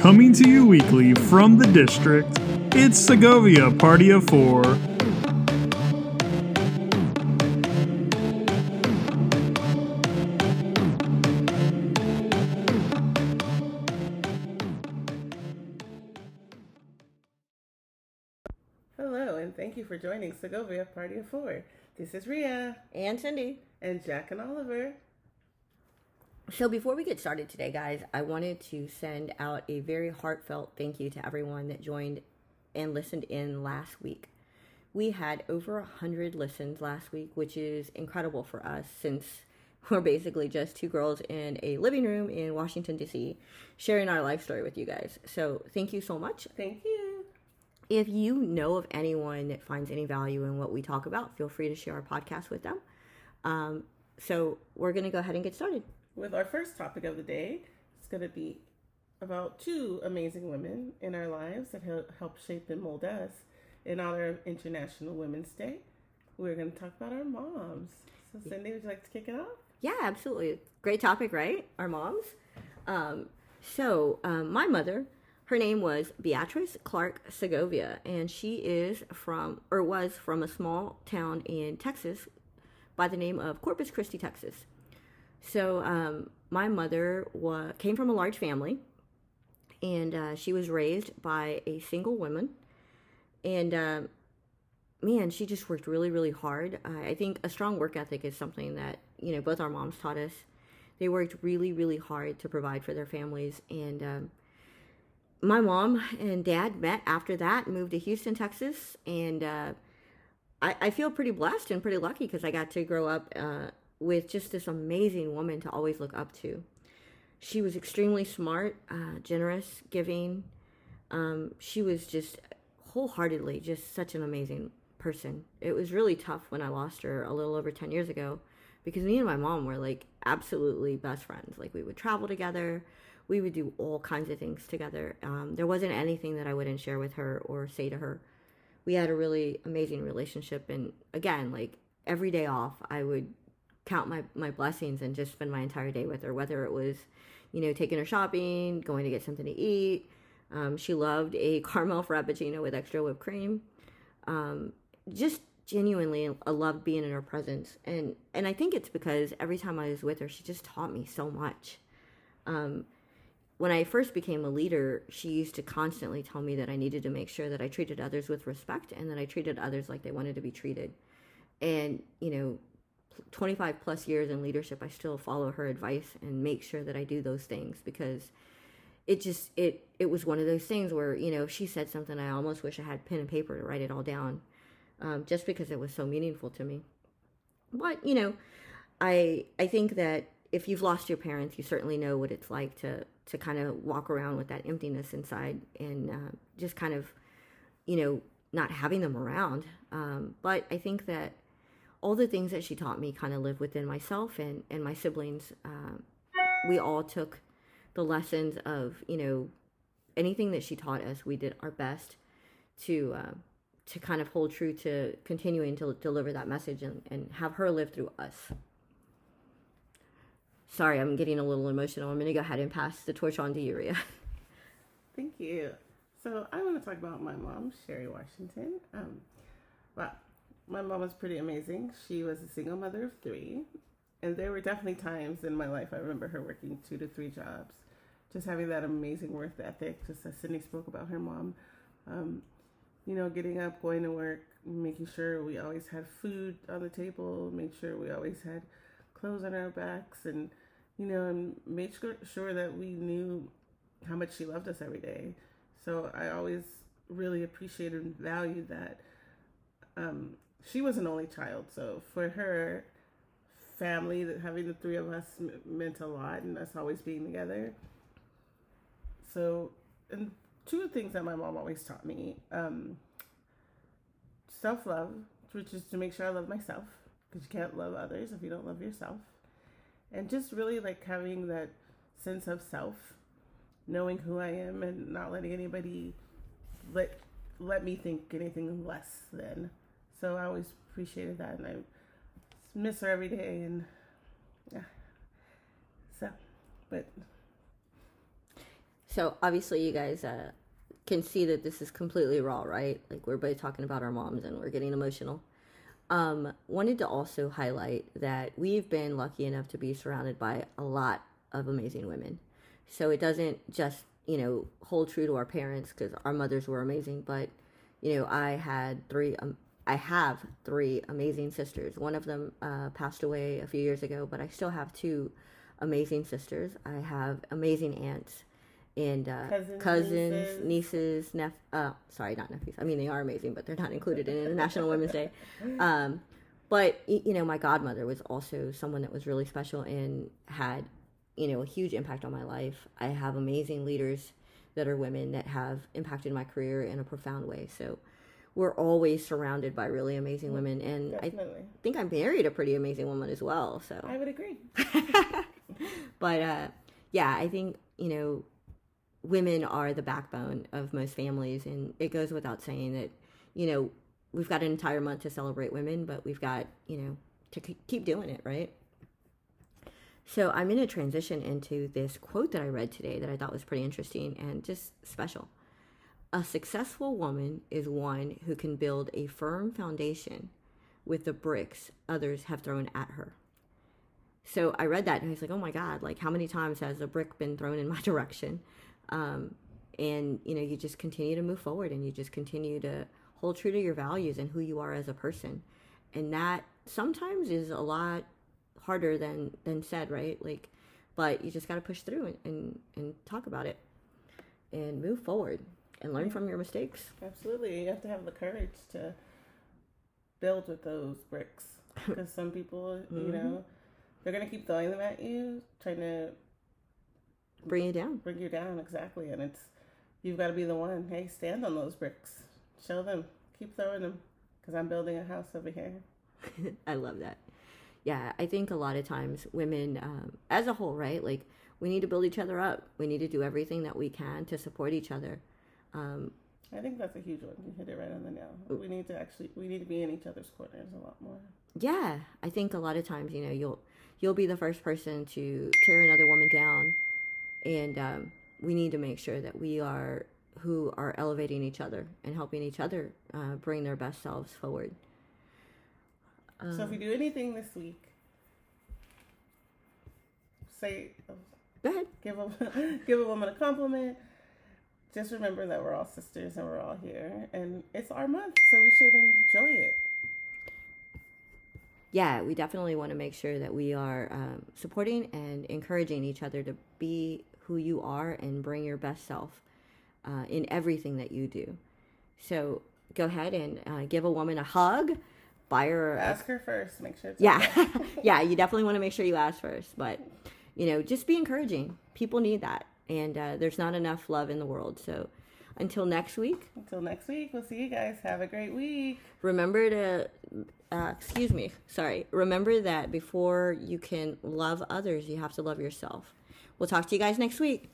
Coming to you weekly from the district, it's Segovia Party of Four. Hello, and thank you for joining Segovia Party of Four. This is Ria and Cindy. and Jack and Oliver. So, before we get started today, guys, I wanted to send out a very heartfelt thank you to everyone that joined and listened in last week. We had over a hundred listens last week, which is incredible for us since we're basically just two girls in a living room in Washington, D.C., sharing our life story with you guys. So, thank you so much. Thank you. If you know of anyone that finds any value in what we talk about, feel free to share our podcast with them. Um, so, we're going to go ahead and get started. With our first topic of the day, it's going to be about two amazing women in our lives that hel- help shape and mold us. In honor of International Women's Day, we're going to talk about our moms. So, Cindy, would you like to kick it off? Yeah, absolutely. Great topic, right? Our moms. Um, so, um, my mother, her name was Beatrice Clark Segovia, and she is from, or was from, a small town in Texas by the name of Corpus Christi, Texas. So, um, my mother wa- came from a large family, and uh, she was raised by a single woman. And uh, man, she just worked really, really hard. Uh, I think a strong work ethic is something that, you know, both our moms taught us. They worked really, really hard to provide for their families. And um, my mom and dad met after that, moved to Houston, Texas. And uh, I, feel pretty blessed and pretty lucky because I got to grow up uh, with just this amazing woman to always look up to. She was extremely smart, uh, generous, giving. Um, she was just wholeheartedly just such an amazing person. It was really tough when I lost her a little over 10 years ago because me and my mom were like absolutely best friends. Like we would travel together, we would do all kinds of things together. Um, there wasn't anything that I wouldn't share with her or say to her. We had a really amazing relationship. And again, like every day off, I would count my, my blessings and just spend my entire day with her, whether it was, you know, taking her shopping, going to get something to eat. Um, she loved a caramel frappuccino with extra whipped cream. Um, just genuinely, I loved being in her presence, and and I think it's because every time I was with her, she just taught me so much. Um, when I first became a leader, she used to constantly tell me that I needed to make sure that I treated others with respect and that I treated others like they wanted to be treated. And you know, 25 plus years in leadership, I still follow her advice and make sure that I do those things because it just it it was one of those things where you know she said something i almost wish i had pen and paper to write it all down um, just because it was so meaningful to me. But you know i i think that if you've lost your parents you certainly know what it's like to to kind of walk around with that emptiness inside and uh, just kind of you know not having them around. Um, but i think that all the things that she taught me kind of live within myself and and my siblings um, we all took the lessons of you know anything that she taught us we did our best to uh, to kind of hold true to continuing to deliver that message and, and have her live through us sorry i'm getting a little emotional i'm going to go ahead and pass the torch on to Uria. Thank you. So I want to talk about my mom, Sherry Washington. Um, well, my mom was pretty amazing. She was a single mother of three, and there were definitely times in my life I remember her working two to three jobs, just having that amazing work ethic. Just as Sydney spoke about her mom, um, you know, getting up, going to work, making sure we always had food on the table, make sure we always had clothes on our backs, and you know, and made sure, sure that we knew how much she loved us every day. So I always really appreciated and valued that. Um, she was an only child, so for her, family, having the three of us meant a lot, and us always being together. So, and two things that my mom always taught me: um, self love, which is to make sure I love myself, because you can't love others if you don't love yourself, and just really like having that sense of self, knowing who I am, and not letting anybody let let me think anything less than. So I always appreciated that, and I miss her every day, and yeah. So, but So obviously, you guys uh, can see that this is completely raw, right? Like we're both talking about our moms and we're getting emotional. Um, wanted to also highlight that we've been lucky enough to be surrounded by a lot of amazing women. So it doesn't just you know hold true to our parents because our mothers were amazing, but you know I had three. Um, I have three amazing sisters. One of them uh, passed away a few years ago, but I still have two amazing sisters. I have amazing aunts and uh, Cousins, cousins, nieces. nep- uh, sorry, not nephews. I mean, they are amazing, but they're not included in International Women's Day. Um, but you know, my godmother was also someone that was really special and had, you know, a huge impact on my life. I have amazing leaders that are women that have impacted my career in a profound way. So we're always surrounded by really amazing women, and I think I married a pretty amazing woman as well. So I would agree. but uh, yeah, I think you know, women are the backbone of most families, and it goes without saying that you know we've got an entire month to celebrate women, but we've got you know to k- keep doing it, right? So I'm going to transition into this quote that I read today that I thought was pretty interesting and just special. A successful woman is one who can build a firm foundation with the bricks others have thrown at her. So I read that and I was like, oh my God, like how many times has a brick been thrown in my direction? Um, and, you know, you just continue to move forward and you just continue to hold true to your values and who you are as a person. And that sometimes is a lot harder than, than said, right? Like, but you just got to push through and, and, and talk about it and move forward and learn from your mistakes. Absolutely. You have to have the courage to build with those bricks. Because some people, Mm-hmm. you know, they're going to keep throwing them at you, trying to Bring you down. bring you down. Exactly. And it's, you've got to be the one. Hey, stand on those bricks. Show them. Keep throwing them. Because I'm building a house over here. I love that. Yeah, I think a lot of times women, um, as a whole, right? Like we need to build each other up. We need to do everything that we can to support each other. Um, I think that's a huge one. You hit it right on the nail. We need to actually, we need to be in each other's corners a lot more. yeah, I think a lot of times, you know, you'll you'll be the first person to tear another woman down, and um, we need to make sure that we are who are elevating each other and helping each other uh, bring their best selves forward. so if you do anything this week, say, Go ahead. give a give a woman a compliment. Just remember that we're all sisters and we're all here, and it's our month, so we should enjoy it. yeah, we definitely want to make sure that we are um, supporting and encouraging each other to be who you are and bring your best self uh, in everything that you do. So go ahead and uh, give a woman a hug, buy her a Ask her first. Make sure. It's yeah okay. yeah you definitely want to make sure you ask first but you know just be encouraging people need that and uh, there's not enough love in the world. So until next week. Until next week, we'll see you guys. Have a great week. remember to uh, excuse me. Sorry. Remember that before you can love others you have to love yourself. We'll talk to you guys next week